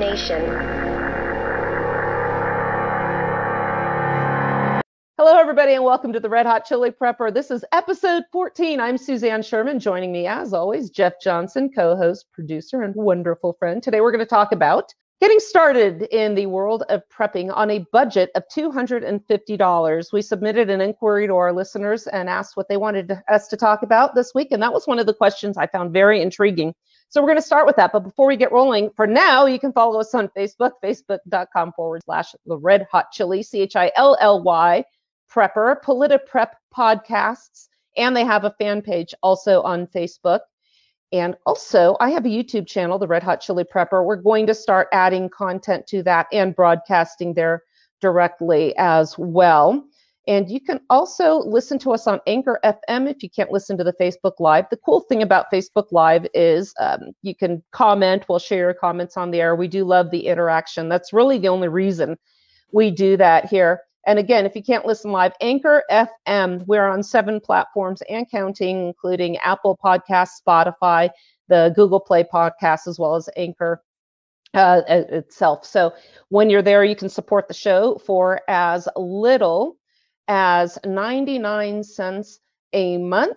destination. Hello, everybody, and welcome to the Red Hot Chili Prepper. This is episode 14. I'm Suzanne Sherman. Joining me, as always, Jeff Johnson, co host, producer, and wonderful friend. Today, we're going to talk about getting started in the world of prepping on a budget of $250. We submitted an inquiry to our listeners and asked what they wanted us to talk about this week. And that was one of the questions I found very intriguing. So we're going to start with that. But before we get rolling, for now, you can follow us on Facebook, facebook.com forward slash the red hot chili, C H I L L Y Prepper, PolitiPrep podcasts, and they have a fan page also on Facebook. And also, I have a YouTube channel, the Red Hot Chili Prepper. We're going to start adding content to that and broadcasting there directly as well. And you can also listen to us on Anchor FM if you can't listen to the Facebook Live. The cool thing about Facebook Live is um, you can comment. We'll share your comments on the air. We do love the interaction. That's really the only reason we do that here. And again, if you can't listen live, Anchor FM, we're on seven platforms and counting, including Apple Podcasts, Spotify, the Google Play Podcast, as well as Anchor uh, itself. So when you're there, you can support the show for as little as 99 cents a month.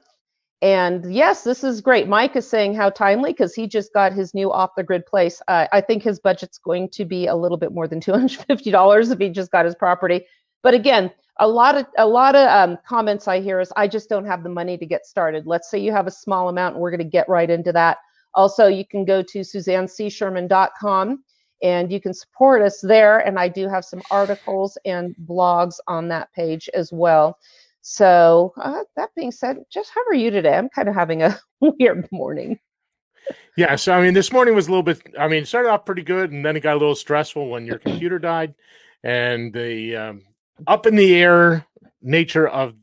And yes, this is great. Mike is saying how timely because he just got his new off the grid place. Uh, I think his budget's going to be a little bit more than $250 if he just got his property. But again, a lot of a lot of um, comments I hear is I just don't have the money to get started. Let's say you have a small amount, and we're going to get right into that. Also, you can go to suzannecsherman.com and you can support us there. And I do have some articles and blogs on that page as well. So uh, that being said, just how are you today? I'm kind of having a weird morning. Yeah, so I mean, this morning was a little bit. I mean, started off pretty good, and then it got a little stressful when your computer died, and the um, up in the air nature of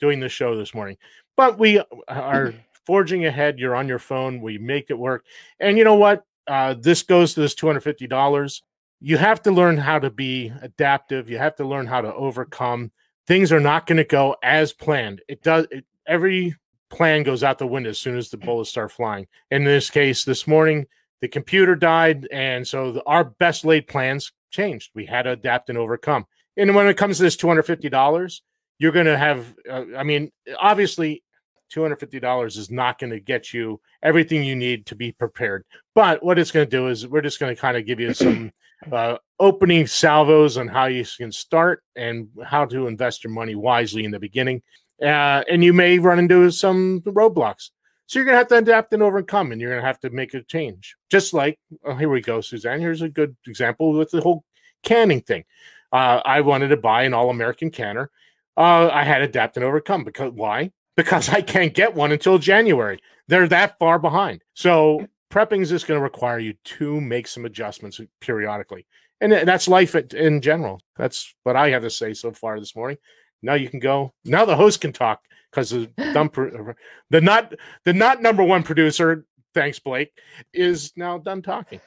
doing the show this morning. But we are forging ahead. You're on your phone. We make it work. And you know what? Uh, this goes to this $250. You have to learn how to be adaptive. You have to learn how to overcome. Things are not going to go as planned. It does. It, every plan goes out the window as soon as the bullets start flying. In this case, this morning, the computer died. And so the, our best laid plans changed. We had to adapt and overcome. And when it comes to this two hundred fifty dollars, you're going to have. Uh, I mean, obviously, two hundred fifty dollars is not going to get you everything you need to be prepared. But what it's going to do is we're just going to kind of give you some uh, opening salvos on how you can start and how to invest your money wisely in the beginning. Uh, and you may run into some roadblocks. So you're going to have to adapt and overcome, and you're going to have to make a change. Just like, oh, here we go, Suzanne. Here's a good example with the whole canning thing. Uh, I wanted to buy an all American canner. Uh, I had to adapt and overcome because why? Because I can't get one until January. They're that far behind. So prepping is just going to require you to make some adjustments periodically, and that's life in general. That's what I have to say so far this morning. Now you can go. Now the host can talk because the dump, the not the not number one producer. Thanks, Blake, is now done talking.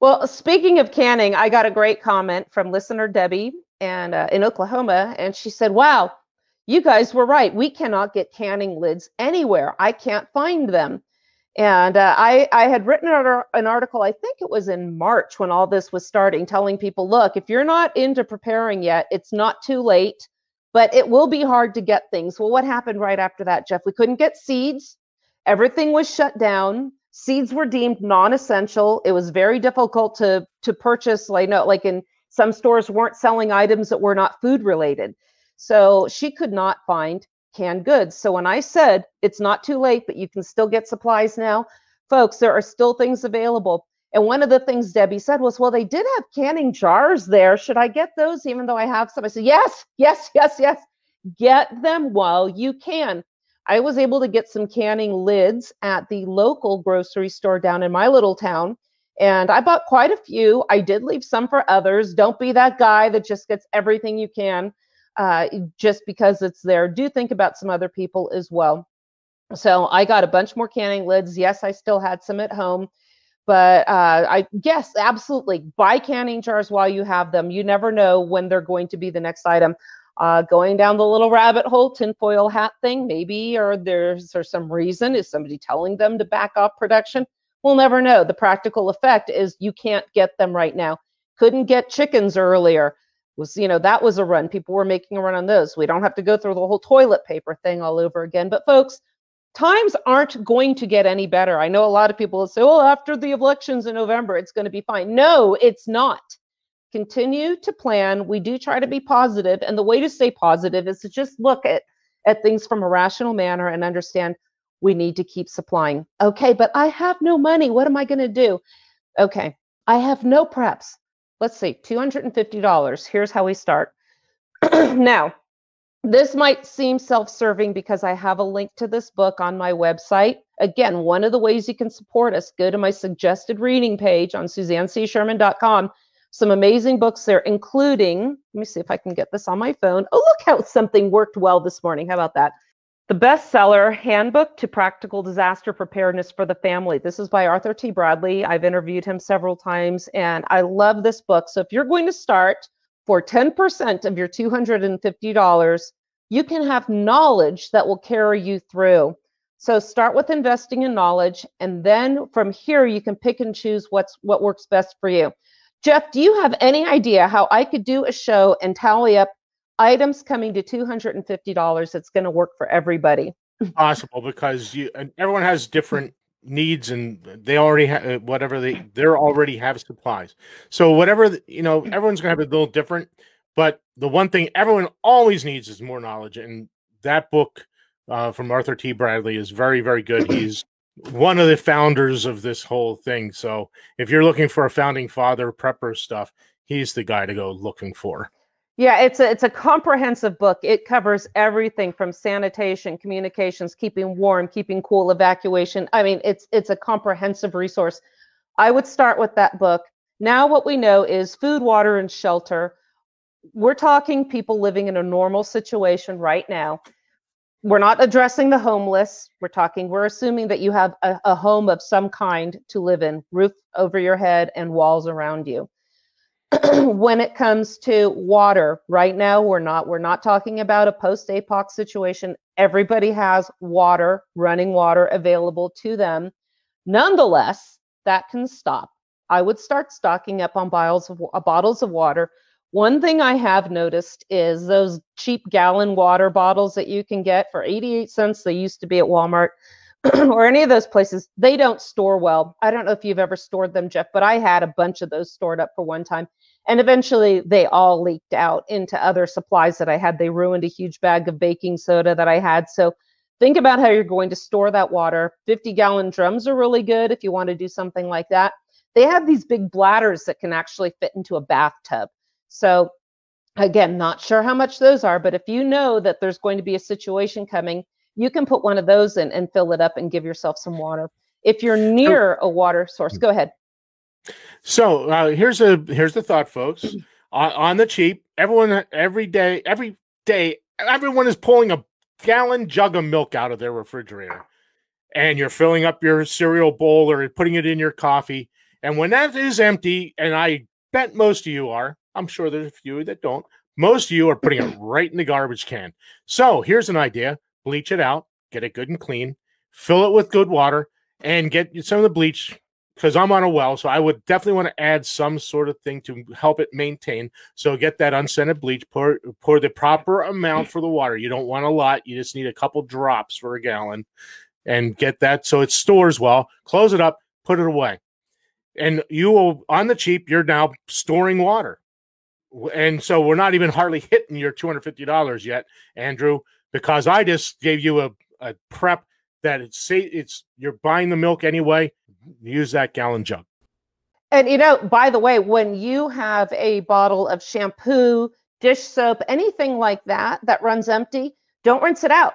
Well, speaking of canning, I got a great comment from listener Debbie and uh, in Oklahoma, and she said, "Wow, you guys were right. We cannot get canning lids anywhere. I can't find them." And uh, I, I had written an article, I think it was in March when all this was starting, telling people, look, if you're not into preparing yet, it's not too late, but it will be hard to get things. Well, what happened right after that, Jeff? We couldn't get seeds. Everything was shut down seeds were deemed non-essential. It was very difficult to to purchase. Like no, like in some stores weren't selling items that were not food related. So she could not find canned goods. So when I said it's not too late, but you can still get supplies now, folks, there are still things available. And one of the things Debbie said was, well, they did have canning jars there. Should I get those even though I have some? I said, yes, yes, yes, yes. Get them while you can. I was able to get some canning lids at the local grocery store down in my little town. And I bought quite a few. I did leave some for others. Don't be that guy that just gets everything you can uh, just because it's there. Do think about some other people as well. So I got a bunch more canning lids. Yes, I still had some at home. But uh, I yes, absolutely buy canning jars while you have them. You never know when they're going to be the next item uh, going down the little rabbit hole tinfoil hat thing maybe or there's or some reason is somebody telling them to back off production We'll never know. The practical effect is you can't get them right now. Couldn't get chickens earlier. Was, you know, that was a run. People were making a run on those. We don't have to go through the whole toilet paper thing all over again. But folks, times aren't going to get any better. I know a lot of people will say, well, after the elections in November, it's going to be fine. No, it's not. Continue to plan. We do try to be positive, and the way to stay positive is to just look at, at things from a rational manner and understand we need to keep supplying. Okay, but I have no money. What am I going to do? Okay, I have no preps. Let's see, $250. Here's how we start. now, this might seem self serving because I have a link to this book on my website. Again, one of the ways you can support us, go to my suggested reading page on suzannecsherman.com. Some amazing books there, including, let me see if I can get this on my phone. Oh, look how something worked well this morning. How about that? The bestseller, Handbook to Practical Disaster Preparedness for the Family. This is by Arthur T. Bradley. I've interviewed him several times, and I love this book. So if you're going to start for 10% of your $250, you can have knowledge that will carry you through. So start with investing in knowledge, and then from here you can pick and choose what's what works best for you. Jeff, do you have any idea how I could do a show and tally up items coming to $250 that's going to work for everybody. Possible because you and everyone has different needs and they already have uh, whatever they they're already have supplies. So whatever you know everyone's gonna have a little different but the one thing everyone always needs is more knowledge and that book uh, from arthur t. Bradley is very very good. He's one of the founders of this whole thing so if you're looking for a founding father prepper stuff he's the guy to go looking for yeah, it's a it's a comprehensive book. It covers everything from sanitation, communications, keeping warm, keeping cool, evacuation. I mean, it's it's a comprehensive resource. I would start with that book. Now what we know is food, water and shelter. We're talking people living in a normal situation right now. We're not addressing the homeless. We're talking we're assuming that you have a, a home of some kind to live in, roof over your head and walls around you. when it comes to water right now we're not we're not talking about a post apoc situation. Everybody has water running water available to them. Nonetheless that can stop. I would start stocking up on bottles of uh, bottles of water. One thing i have noticed is those cheap gallon water bottles that you can get for 88 cents they used to be at walmart or any of those places, they don't store well. I don't know if you've ever stored them, Jeff, but I had a bunch of those stored up for one time. And eventually they all leaked out into other supplies that I had. They ruined a huge bag of baking soda that I had. So think about how you're going to store that water. 50 gallon drums are really good if you want to do something like that. They have these big bladders that can actually fit into a bathtub. So again, not sure how much those are, but if you know that there's going to be a situation coming, you can put one of those in and fill it up and give yourself some water. If you're near a water source, go ahead. So uh, here's a here's the thought, folks. on, on the cheap, everyone every day, every day, everyone is pulling a gallon jug of milk out of their refrigerator, and you're filling up your cereal bowl or putting it in your coffee. And when that is empty, and I bet most of you are, I'm sure there's a few that don't. Most of you are putting it right in the garbage can. So here's an idea: bleach it out, get it good and clean, fill it with good water, and get some of the bleach because I'm on a well, so I would definitely want to add some sort of thing to help it maintain. So get that unscented bleach, pour pour the proper amount for the water. You don't want a lot; you just need a couple drops for a gallon, and get that so it stores well. Close it up, put it away, and you will on the cheap. You're now storing water, and so we're not even hardly hitting your two hundred fifty dollars yet, Andrew, because I just gave you a, a prep that it's it's you're buying the milk anyway use that gallon jug. And you know, by the way, when you have a bottle of shampoo, dish soap, anything like that that runs empty, don't rinse it out.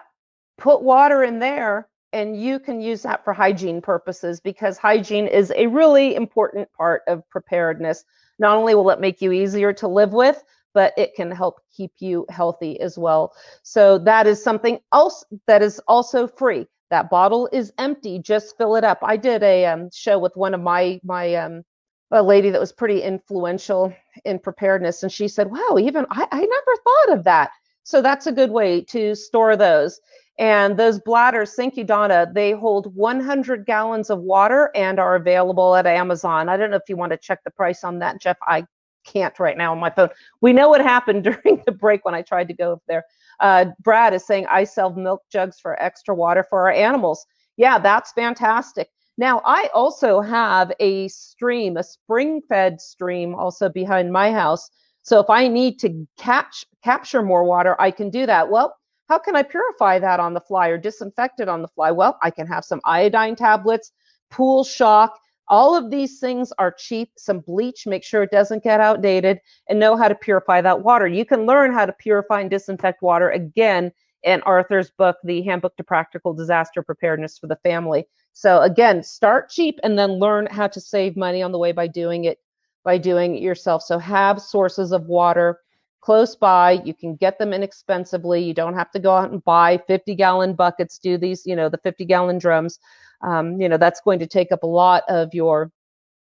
Put water in there and you can use that for hygiene purposes because hygiene is a really important part of preparedness. Not only will it make you easier to live with, but it can help keep you healthy as well. So that is something else that is also free that bottle is empty just fill it up i did a um, show with one of my my um, a lady that was pretty influential in preparedness and she said wow even I, I never thought of that so that's a good way to store those And those bladders, thank you, Donna, they hold 100 gallons of water and are available at Amazon. I don't know if you want to check the price on that, Jeff. I can't right now on my phone. We know what happened during the break when I tried to go there. Uh, Brad is saying, I sell milk jugs for extra water for our animals. Yeah, that's fantastic. Now, I also have a stream, a spring fed stream also behind my house. So if I need to catch capture more water, I can do that. Well, how can I purify that on the fly or disinfect it on the fly? Well, I can have some iodine tablets, pool shock. All of these things are cheap. Some bleach, make sure it doesn't get outdated, and know how to purify that water. You can learn how to purify and disinfect water again in Arthur's book, The Handbook to Practical Disaster Preparedness for the Family. So again, start cheap and then learn how to save money on the way by doing it by doing it yourself. So have sources of water close by. You can get them inexpensively. You don't have to go out and buy 50 gallon buckets, do these, you know, the 50 gallon drums. Um, you know, that's going to take up a lot of your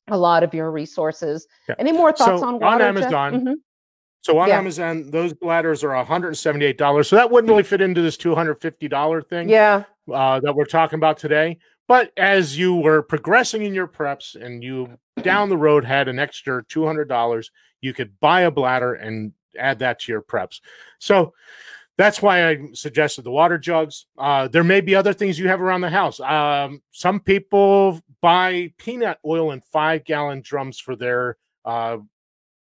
a lot of your resources. Yeah. Any more thoughts so on water? On Amazon. Mm-hmm. So on yeah. Amazon, those bladders are $178. So that wouldn't really fit into this $250 thing. Yeah. Uh, that we're talking about today. But as you were progressing in your preps and you down the road had an extra $200, you could buy a bladder and add that to your preps. So that's why I suggested the water jugs. Uh, there may be other things you have around the house. Um, some people buy peanut oil in five gallon drums for their uh,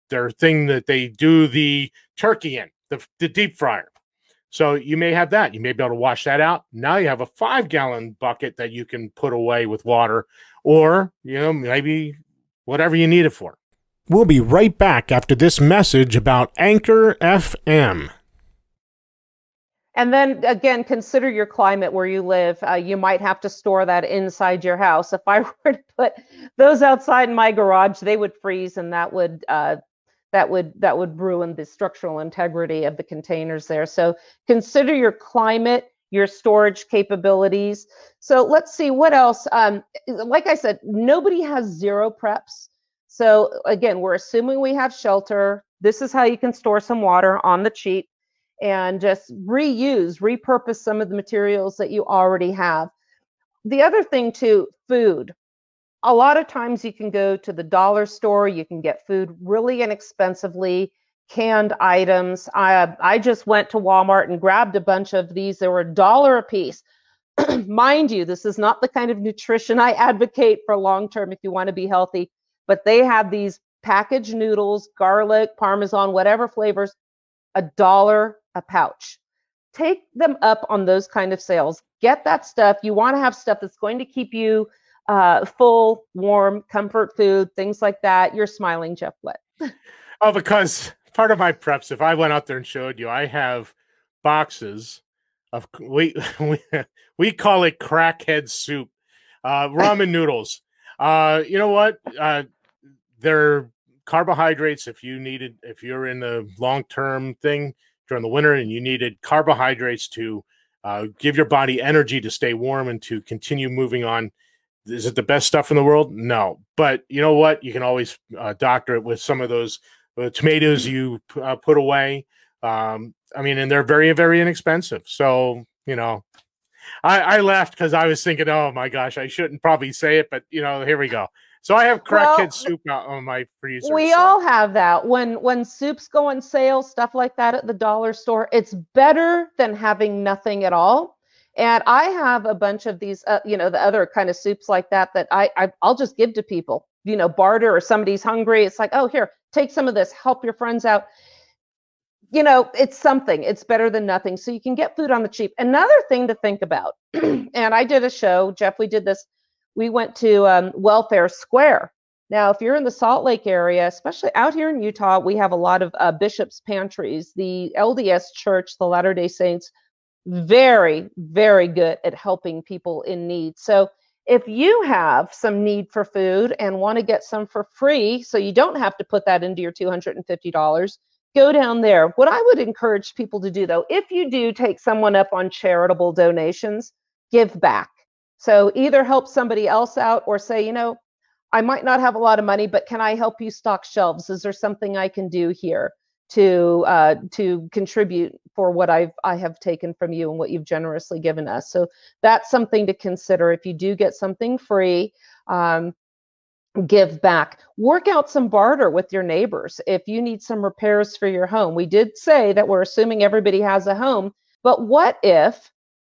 their thing that they do the turkey in, the, the deep fryer. So you may have that. You may be able to wash that out. Now you have a five gallon bucket that you can put away with water, or you know maybe whatever you need it for. We'll be right back after this message about Anchor FM. And then again, consider your climate where you live. Uh, you might have to store that inside your house. If I were to put those outside in my garage, they would freeze, and that would uh, that would that would ruin the structural integrity of the containers there. So consider your climate, your storage capabilities. So let's see what else. Um, like I said, nobody has zero preps. So again, we're assuming we have shelter. This is how you can store some water on the cheap and just reuse, repurpose some of the materials that you already have. The other thing too, food a lot of times you can go to the dollar store, you can get food really inexpensively, canned items. I I just went to Walmart and grabbed a bunch of these. They were a dollar a piece. Mind you, this is not the kind of nutrition I advocate for long term if you want to be healthy, but they have these packaged noodles, garlic, parmesan, whatever flavors, a dollar a pouch. Take them up on those kind of sales. Get that stuff. You want to have stuff that's going to keep you uh, full, warm, comfort food, things like that. You're smiling, Jeff What? oh, because part of my preps, if I went out there and showed you, I have boxes of we we, we call it crackhead soup, uh, ramen noodles. Uh, you know what? Uh, they're carbohydrates. If you needed, if you're in the long term thing during the winter and you needed carbohydrates to uh, give your body energy to stay warm and to continue moving on is it the best stuff in the world? No, but you know what? You can always uh, doctor it with some of those uh, tomatoes you uh, put away. Um, I mean, and they're very, very inexpensive. So you know, I, I laughed because I was thinking, oh my gosh, I shouldn't probably say it, but you know, here we go. So I have crackhead well, soup on my freezer. We so. all have that. When when soups go on sale, stuff like that at the dollar store, it's better than having nothing at all and I have a bunch of these, uh, you know, the other kind of soups like that that I, I I'll just give to people. You know, barter or somebody's hungry. It's like, oh, here, take some of this. Help your friends out. You know, it's something. It's better than nothing. So you can get food on the cheap. Another thing to think about, and I did a show. Jeff, we did this. We went to um, Welfare Square. Now, if you're in the Salt Lake area, especially out here in Utah, we have a lot of uh, bishops' pantries. The LDS Church, the Latter Day Saints very, very good at helping people in need. So if you have some need for food and want to get some for free, so you don't have to put that into your $250, go down there. What I would encourage people to do though, if you do take someone up on charitable donations, give back. So either help somebody else out or say, you know, I might not have a lot of money, but can I help you stock shelves? Is there something I can do here? to uh, to contribute for what I've I have taken from you and what you've generously given us. So that's something to consider. If you do get something free, um, give back. Work out some barter with your neighbors. If you need some repairs for your home, we did say that we're assuming everybody has a home, but what if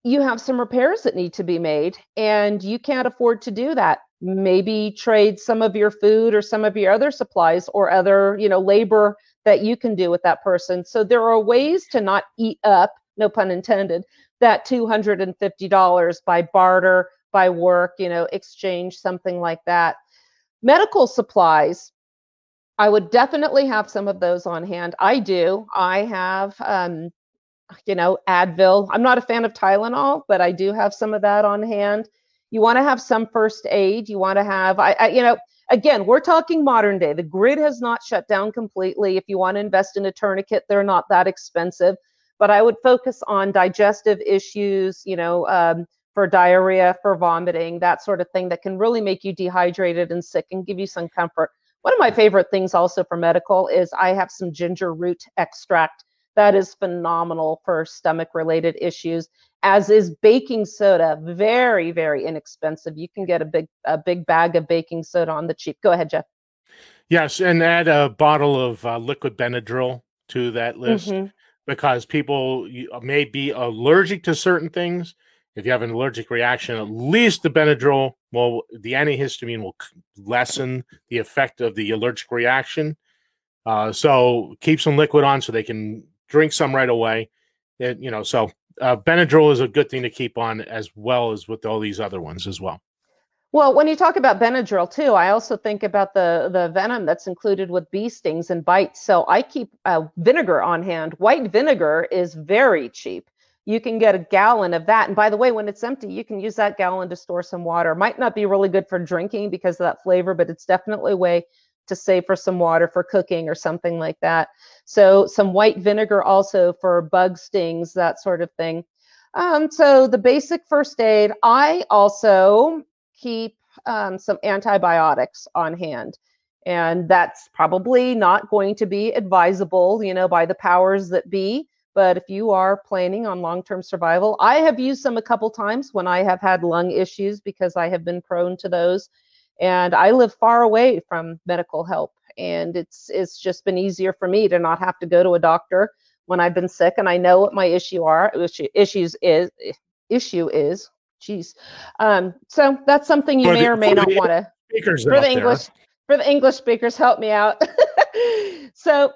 you have some repairs that need to be made and you can't afford to do that? Maybe trade some of your food or some of your other supplies or other, you know, labor that you can do with that person. So there are ways to not eat up, no pun intended, that $250 by barter, by work, you know, exchange, something like that. Medical supplies, I would definitely have some of those on hand. I do. I have, um, you know, Advil. I'm not a fan of Tylenol, but I do have some of that on hand. You want to have some first aid. You want to have, I, I you know, again, we're talking modern day. The grid has not shut down completely. If you want to invest in a tourniquet, they're not that expensive. But I would focus on digestive issues, you know, um, for diarrhea, for vomiting, that sort of thing that can really make you dehydrated and sick and give you some comfort. One of my favorite things also for medical is I have some ginger root extract that is phenomenal for stomach related issues as is baking soda. Very very inexpensive. You can get a big a big bag of baking soda on the cheap. Go ahead jeff. Yes and add a bottle of uh, liquid benadryl to that list mm-hmm. because people may be allergic to certain things. If you have an allergic reaction at least the benadryl well the antihistamine will lessen the effect of the allergic reaction. Uh, so keep some liquid on so they can drink some right away. It, you know, so uh, Benadryl is a good thing to keep on as well as with all these other ones as well. Well, when you talk about Benadryl too, I also think about the the venom that's included with bee stings and bites. So I keep uh, vinegar on hand. White vinegar is very cheap. You can get a gallon of that. And by the way, when it's empty, you can use that gallon to store some water. Might not be really good for drinking because of that flavor, but it's definitely a way to save for some water for cooking or something like that. So some white vinegar also for bug stings, that sort of thing. Um, so the basic first aid. I also keep um, some antibiotics on hand. And that's probably not going to be advisable, you know, by the powers that be. But if you are planning on long term survival, I have used them a couple times when I have had lung issues because I have been prone to those and I live far away from medical help and it's it's just been easier for me to not have to go to a doctor when I've been sick and I know what my issue are issue, issues is issue is geez um, so that's something you for may the, or may not want to for the English for the English speakers help me out. So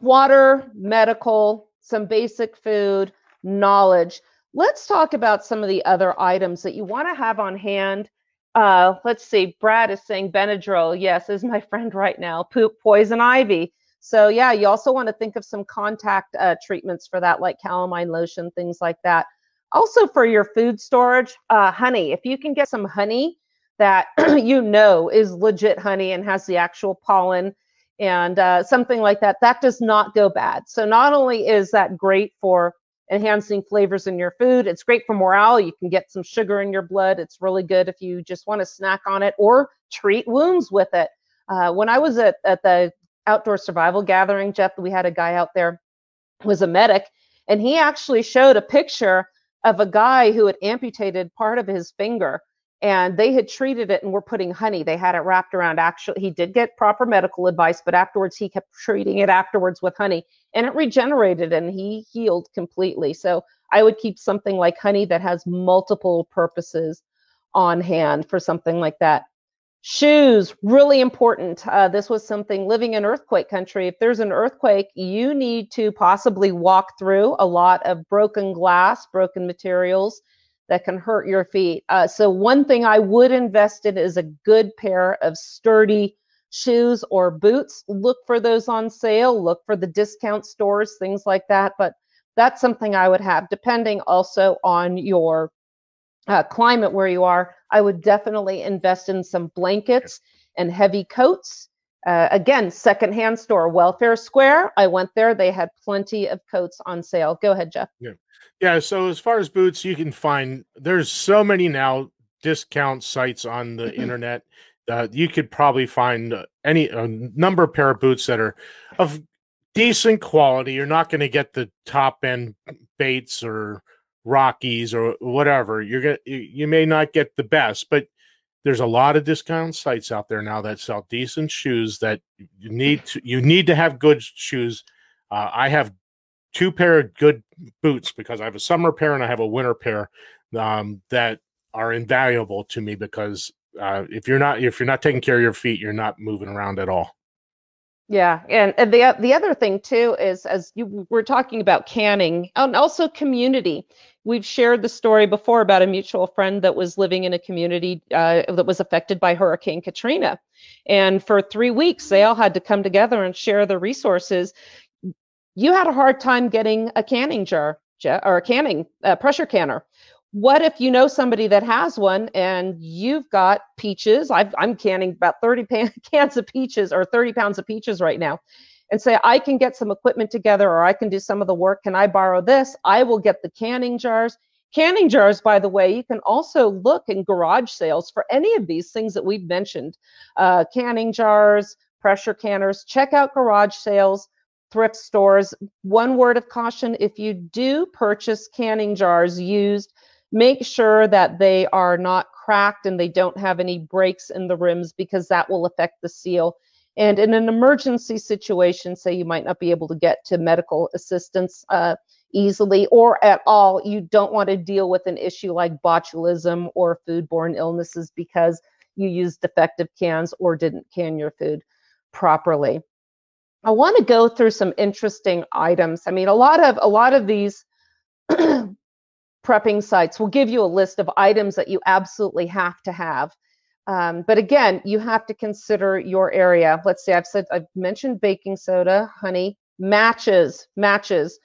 water medical some basic food knowledge. Let's talk about some of the other items that you want to have on hand uh, let's see. Brad is saying Benadryl. Yes, is my friend right now. Poop, poison ivy. So yeah, you also want to think of some contact uh, treatments for that, like calamine lotion, things like that. Also for your food storage, uh, honey. If you can get some honey that you know is legit honey and has the actual pollen and uh, something like that, that does not go bad. So not only is that great for enhancing flavors in your food. It's great for morale. You can get some sugar in your blood. It's really good if you just want to snack on it or treat wounds with it. Uh, when I was at, at the outdoor survival gathering, Jeff, we had a guy out there was a medic, and he actually showed a picture of a guy who had amputated part of his finger and they had treated it and were putting honey. They had it wrapped around actually he did get proper medical advice but afterwards he kept treating it afterwards with honey and it regenerated and he healed completely. So i would keep something like honey that has multiple purposes on hand for something like that. Shoes really important. Uh, this was something living in earthquake country. If there's an earthquake you need to possibly walk through a lot of broken glass broken materials that can hurt your feet. Uh, so one thing I would invest in is a good pair of sturdy shoes or boots. Look for those on sale. Look for the discount stores, things like that. But that's something I would have, depending also on your uh, climate where you are. I would definitely invest in some blankets and heavy coats. Uh, again, secondhand store, Welfare Square. I went there. They had plenty of coats on sale. Go ahead, Jeff. Yeah. Yeah, so as far as boots, you can find there's so many now discount sites on the internet. Uh, you could probably find any a number of pair of boots that are of decent quality. You're not going to get the top end Bates or Rockies or whatever. You're gonna you may not get the best, but there's a lot of discount sites out there now that sell decent shoes that you need to you need to have good shoes. Uh, I have two pair of good boots because I have a summer pair and I have a winter pair um, that are invaluable to me because uh, if you're not if you're not taking care of your feet, you're not moving around at all. Yeah, and, and the the other thing too is as you were talking about canning and also community. We've shared the story before about a mutual friend that was living in a community uh, that was affected by Hurricane Katrina, and for three weeks they all had to come together and share the resources. You had a hard time getting a canning jar or a canning uh, pressure canner what if you know somebody that has one and you've got peaches? i am canning about 30 cans of peaches or 30 pounds of peaches right now, and say, I can get some equipment together or I can do some of the work. Can I borrow this? I will get the canning jars. Canning jars, by the way, you can also look in garage sales for any of these things that we've mentioned uh, canning jars, pressure canners. Check out garage sales thrift stores. One word of caution if you do purchase canning jars used, make sure that they are not cracked and they don't have any breaks in the rims because that will affect the seal. And in an emergency situation, say you might not be able to get to medical assistance uh, easily or at all, you don't want to deal with an issue like botulism or foodborne illnesses because you used defective cans or didn't can your food properly. I want to go through some interesting items. I mean, a lot of a lot of these prepping sites will give you a list of items that you absolutely have to have. Um, but again, you have to consider your area. Let's say I've said I've mentioned baking soda, honey, matches, matches.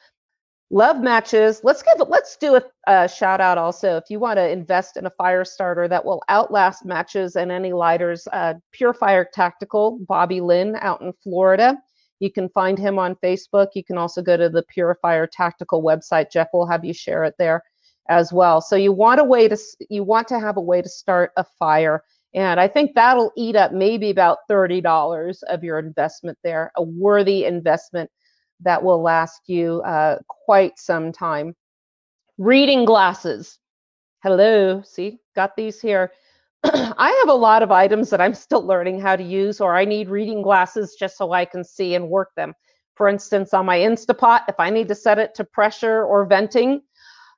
Love matches. Let's give. Let's do a, a shout out also. If you want to invest in a fire starter that will outlast matches and any lighters, uh, Pure Fire Tactical, Bobby Lynn out in Florida. You can find him on Facebook. You can also go to the Pure Fire Tactical website. Jeff will have you share it there as well. So you want a way to you want to have a way to start a fire. And I think that'll eat up maybe about $30 of your investment there, a worthy investment that will last you uh, quite some time. Reading glasses. Hello, see, got these here. I have a lot of items that I'm still learning how to use, or I need reading glasses just so I can see and work them. For instance, on my Instapot, if I need to set it to pressure or venting,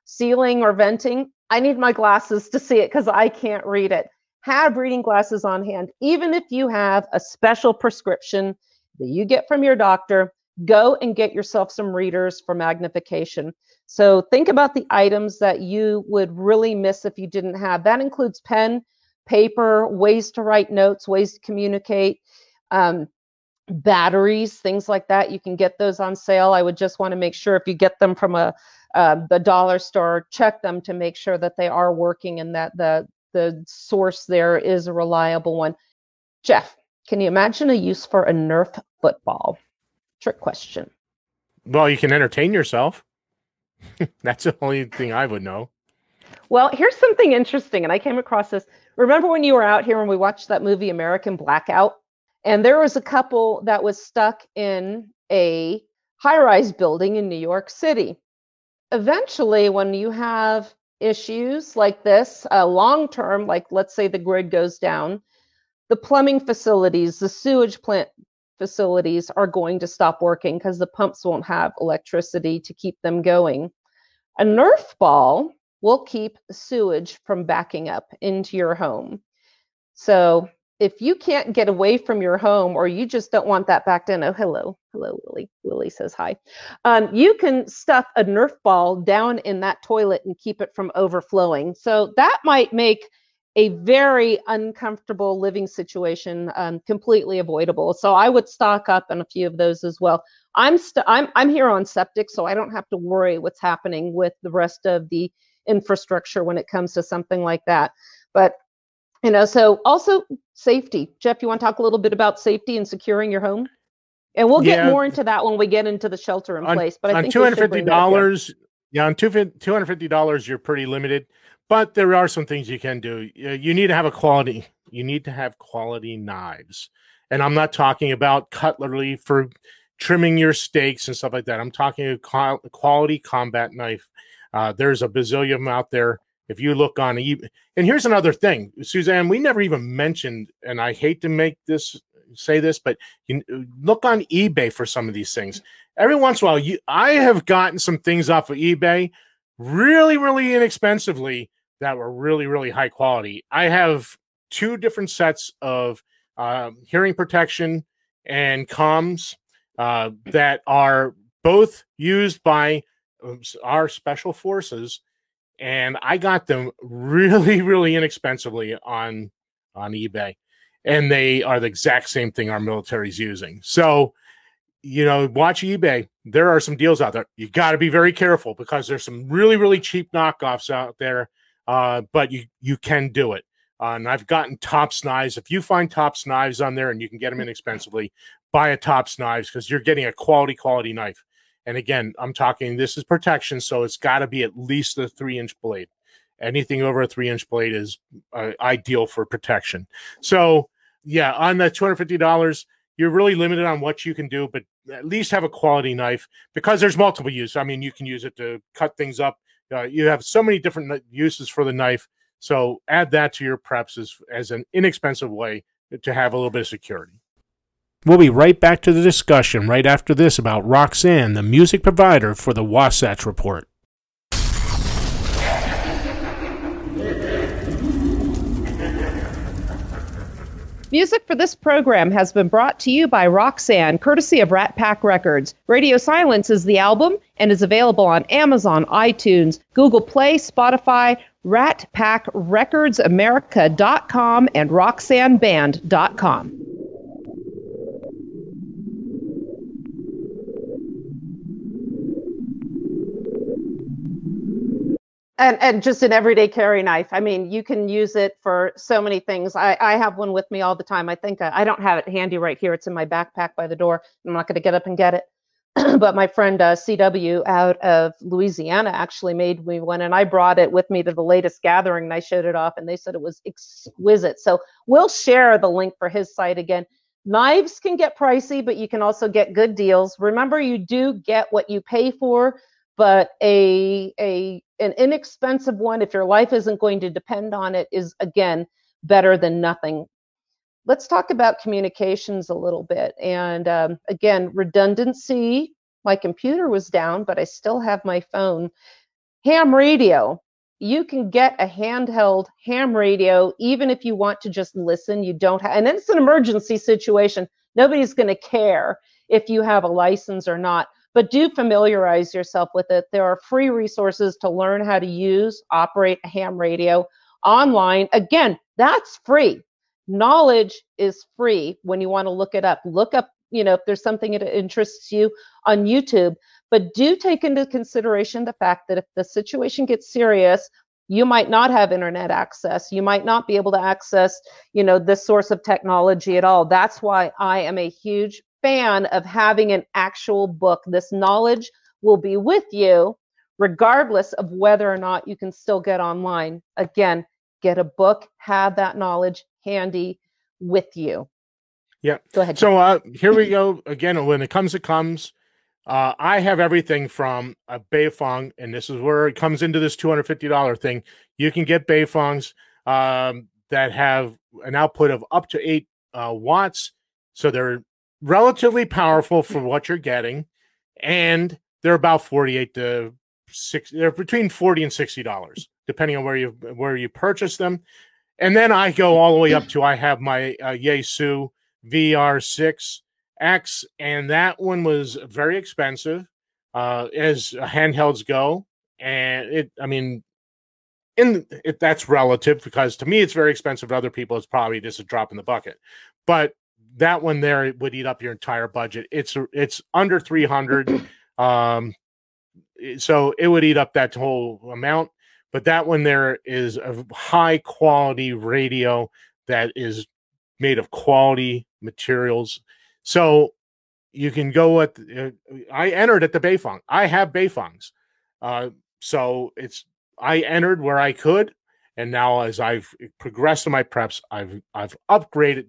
sealing or venting, I need my glasses to see it because I can't read it. Have reading glasses on hand. Even if you have a special prescription that you get from your doctor, go and get yourself some readers for magnification. So think about the items that you would really miss if you didn't have. That includes pen, paper, ways to write notes, ways to communicate, um, batteries, things like that. You can get those on sale. I would just want to make sure if you get them from a uh, the dollar store, check them to make sure that they are working and that the the source there is a reliable one. Jeff, can you imagine a use for a Nerf football? Trick question. Well, you can entertain yourself. That's the only thing I would know. Well, here's something interesting, and I came across this. Remember when you were out here when we watched that movie American Blackout? And there was a couple that was stuck in a high rise building in New York City eventually, when you have issues like this, uh, long term, like let's say the grid goes down, the plumbing facilities, the sewage plant facilities are going to stop working because the pumps won't have electricity to keep them going. A Nerf ball will keep sewage from backing up into your home. So if you can't get away from your home or you just don't want that back in, oh, hello, hello, Lily. Lily says hi. Um, you can stuff a Nerf ball down in that toilet and keep it from overflowing. So that might make a very uncomfortable living situation um, completely avoidable. So I would stock up on a few of those as well. I'm st- I'm I'm here on septic, so I don't have to worry what's happening with the rest of the infrastructure when it comes to something like that. But you know so also safety jeff you want to talk a little bit about safety and securing your home and we'll get yeah. more into that when we get into the shelter in on, place but I on $250 yeah on $250 you're pretty limited but there are some things you can do you need to have a quality you need to have quality knives and i'm not talking about cutlery for trimming your steaks and stuff like that. I'm talking a quality combat knife. Uh, there's a bazillion out there. If you look on eBay, and here's another thing, Suzanne, we never even mentioned, and I hate to make this say this, but you look on eBay for some of these things. Every once in a while, you I have gotten some things off of eBay really, really inexpensively that were really, really high quality. I have two different sets of uh, hearing protection and comms uh, that are both used by um, our special forces, and I got them really, really inexpensively on on eBay, and they are the exact same thing our military is using. So, you know, watch eBay. There are some deals out there. You got to be very careful because there's some really, really cheap knockoffs out there, uh, but you you can do it. Uh, and I've gotten Tops knives. If you find Tops knives on there and you can get them inexpensively, buy a Tops knives because you're getting a quality, quality knife. And again, I'm talking this is protection, so it's got to be at least a three inch blade. Anything over a three inch blade is uh, ideal for protection. So, yeah, on the $250, you're really limited on what you can do, but at least have a quality knife because there's multiple uses. I mean, you can use it to cut things up. Uh, you have so many different uses for the knife so add that to your preps as, as an inexpensive way to have a little bit of security. We'll be right back to the discussion right after this about Roxanne, the music provider for the Wasatch Report. Music for this program has been brought to you by Roxanne, courtesy of Rat Pack Records. Radio Silence is the album and is available on Amazon, iTunes, Google Play, Spotify, Rat Pack Records ratpackrecordsamerica.com, and roxanneband.com. and and just an everyday carry knife. I mean, you can use it for so many things. I, I have one with me all the time. I think I, I don't have it handy right here. It's in my backpack by the door. I'm not going to get up and get it. but my friend uh, CW out of Louisiana actually made me one, and I brought it with me to the latest gathering, and I showed it off, and they said it was exquisite. So we'll share the link for his site again. Knives can get pricey, but you can also get good deals. Remember, you do get what you pay for but a a an inexpensive one if your life isn't going to depend on it is again better than nothing. Let's talk about communications a little bit and um, again redundancy my computer was down but i still have my phone. Ham radio you can get a handheld ham radio even if you want to just listen you don't have and it's an emergency situation nobody's going to care if you have a license or not but do familiarize yourself with it. There are free resources to learn how to use, operate a ham radio online. Again, that's free. Knowledge is free when you want to look it up. Look up, you know, if there's something that interests you on YouTube, but do take into consideration the fact that if the situation gets serious, you might not have internet access you might not be able to access you know this source of technology at all that's why i am a huge fan of having an actual book. This knowledge will be with you regardless of whether or not you can still get online. Again, get a book, have that knowledge handy with you. Yeah. Go ahead. So uh, here we go again. When it comes, it comes. Uh, I have everything from a Baofeng, and this is where it comes into this two hundred fifty dollar thing. You can get Baofengs um, that have an output of up to eight uh, watts, so they're relatively powerful for what you're getting, and they're about 48 to 60 they're between 40 and 60 dollars depending on where you where you purchase them. And then i go all the way up to i have my uh, yaesu vr6x and that one was very expensive uh, as handhelds go. And it i mean in it that's relative because to me it's very expensive. To other people it's probably just a drop in the bucket. But that one there would eat up your entire budget. It's it's under 300 um so it would eat up that whole amount, but that one there is a high quality radio that is made of quality materials. So you can go at uh, I entered at the Baofeng. I have Baofengs. Uh so it's I entered where I could and now as I've progressed in my preps, I've I've upgraded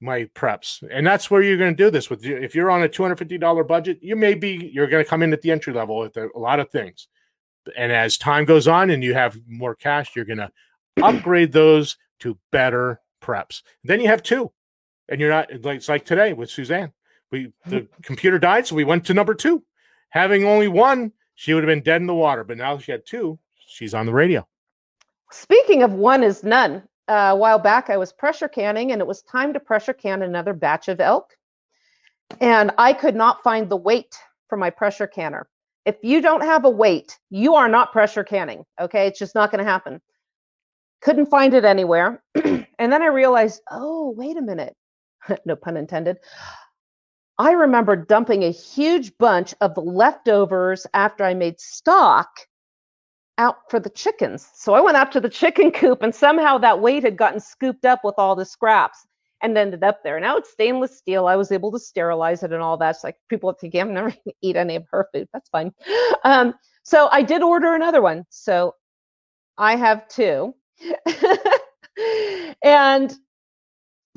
my preps, and that's where you're going to do this with. If you're on a two hundred fifty dollar budget, you may be you're going to come in at the entry level with a, a lot of things, and as time goes on and you have more cash, you're going to upgrade those to better preps. Then you have two, and you're not like it's like today with Suzanne. We the computer died, so we went to number two. Having only one, she would have been dead in the water. But now she had two. She's on the radio. Speaking of one is none, a while back I was pressure canning, and it was time to pressure can another batch of elk, and I could not find the weight for my pressure canner. If you don't have a weight, you are not pressure canning. Okay, it's just not going to happen. Couldn't find it anywhere, and then I realized, oh, wait a minute, no pun intended. I remember dumping a huge bunch of the leftovers after I made stock out for the chickens. So I went out to the chicken coop and somehow that weight had gotten scooped up with all the scraps and ended up there. Now it's stainless steel. I was able to sterilize it and all that. It's like people thinking I'm never eat any of her food. That's fine. Um, so I did order another one. So I have two. and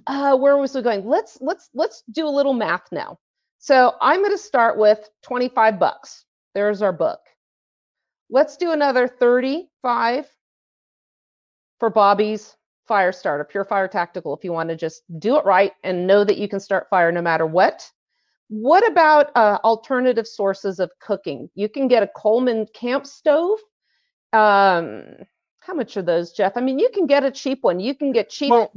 uh, where was we going? Let's let's let's do a little math now. So I'm going to start with 25 bucks. There's our book. Let's do another 35 for Bobby's fire starter, Pure Fire Tactical, if you want to just do it right and know that you can start fire no matter what. What about uh, alternative sources of cooking? You can get a Coleman camp stove. Um, how much are those, Jeff? I mean, you can get a cheap one. You can get cheap. Well,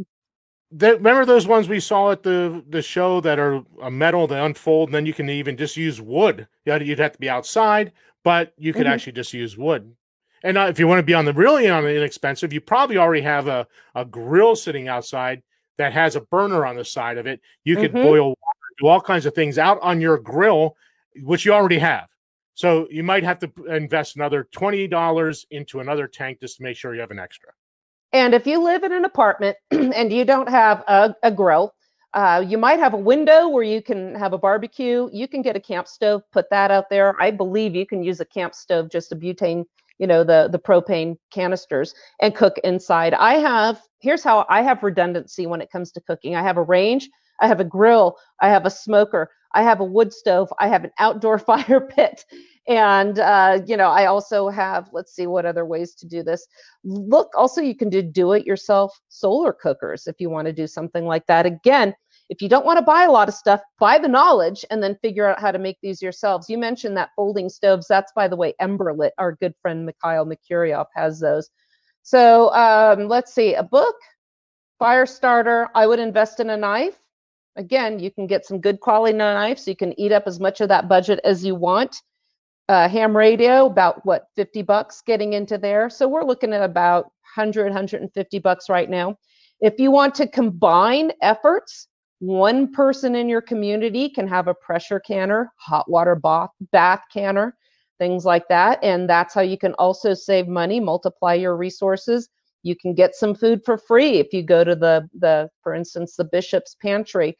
remember those ones we saw at the the show that are a metal that unfold, and then you can even just use wood. You'd have to be outside, but you could mm-hmm. actually just use wood. And uh, if you want to be on the really on the inexpensive, you probably already have a, a grill sitting outside that has a burner on the side of it. You could mm-hmm. boil water, do all kinds of things out on your grill, which you already have. So you might have to invest another twenty dollars into another tank just to make sure you have an extra. And if you live in an apartment and you don't have a, a grill, uh, you might have a window where you can have a barbecue. You can get a camp stove, put that out there. I believe you can use a camp stove, just a butane, you know, the the propane canisters, and cook inside. I have here's how I have redundancy when it comes to cooking. I have a range, I have a grill, I have a smoker, I have a wood stove, I have an outdoor fire pit, and uh, you know i also have let's see what other ways to do this. Look also you can do do it yourself solar cookers if you want to do something like that. Again if you don't want to buy a lot of stuff buy the knowledge and then figure out how to make these yourselves. You mentioned that folding stoves. That's by the way emberlit our good friend mikhail Merkurieff has those. So um, let's see a book fire starter i would invest in a knife. Again you can get some good quality knives. You can eat up as much of that budget as you want uh, ham radio about what 50 bucks getting into there? So we're looking at about 100 150 bucks right now. If you want to combine efforts one person in your community can have a pressure canner hot water bath, bath canner things like that and that's how you can also save money multiply your resources. You can get some food for free if you go to the the for instance the bishop's pantry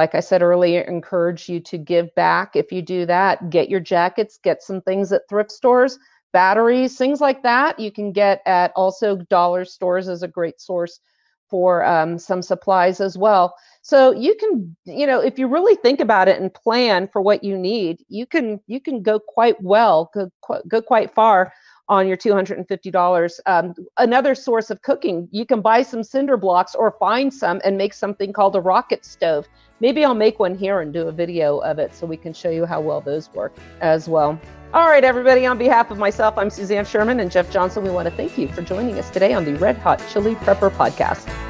like I said earlier, encourage you to give back. If you do that, get your jackets, get some things at thrift stores, batteries, things like that. You can get at also dollar stores as a great source for um, some supplies as well. So you can, you know, if you really think about it and plan for what you need, you can you can go quite well, go, go quite far on your $250. Um, another source of cooking, you can buy some cinder blocks or find some and make something called a rocket stove. Maybe I'll make one here and do a video of it so we can show you how well those work as well. All right, everybody, on behalf of myself, I'm Suzanne Sherman and Jeff Johnson. We want to thank you for joining us today on the Red Hot Chili Prepper Podcast.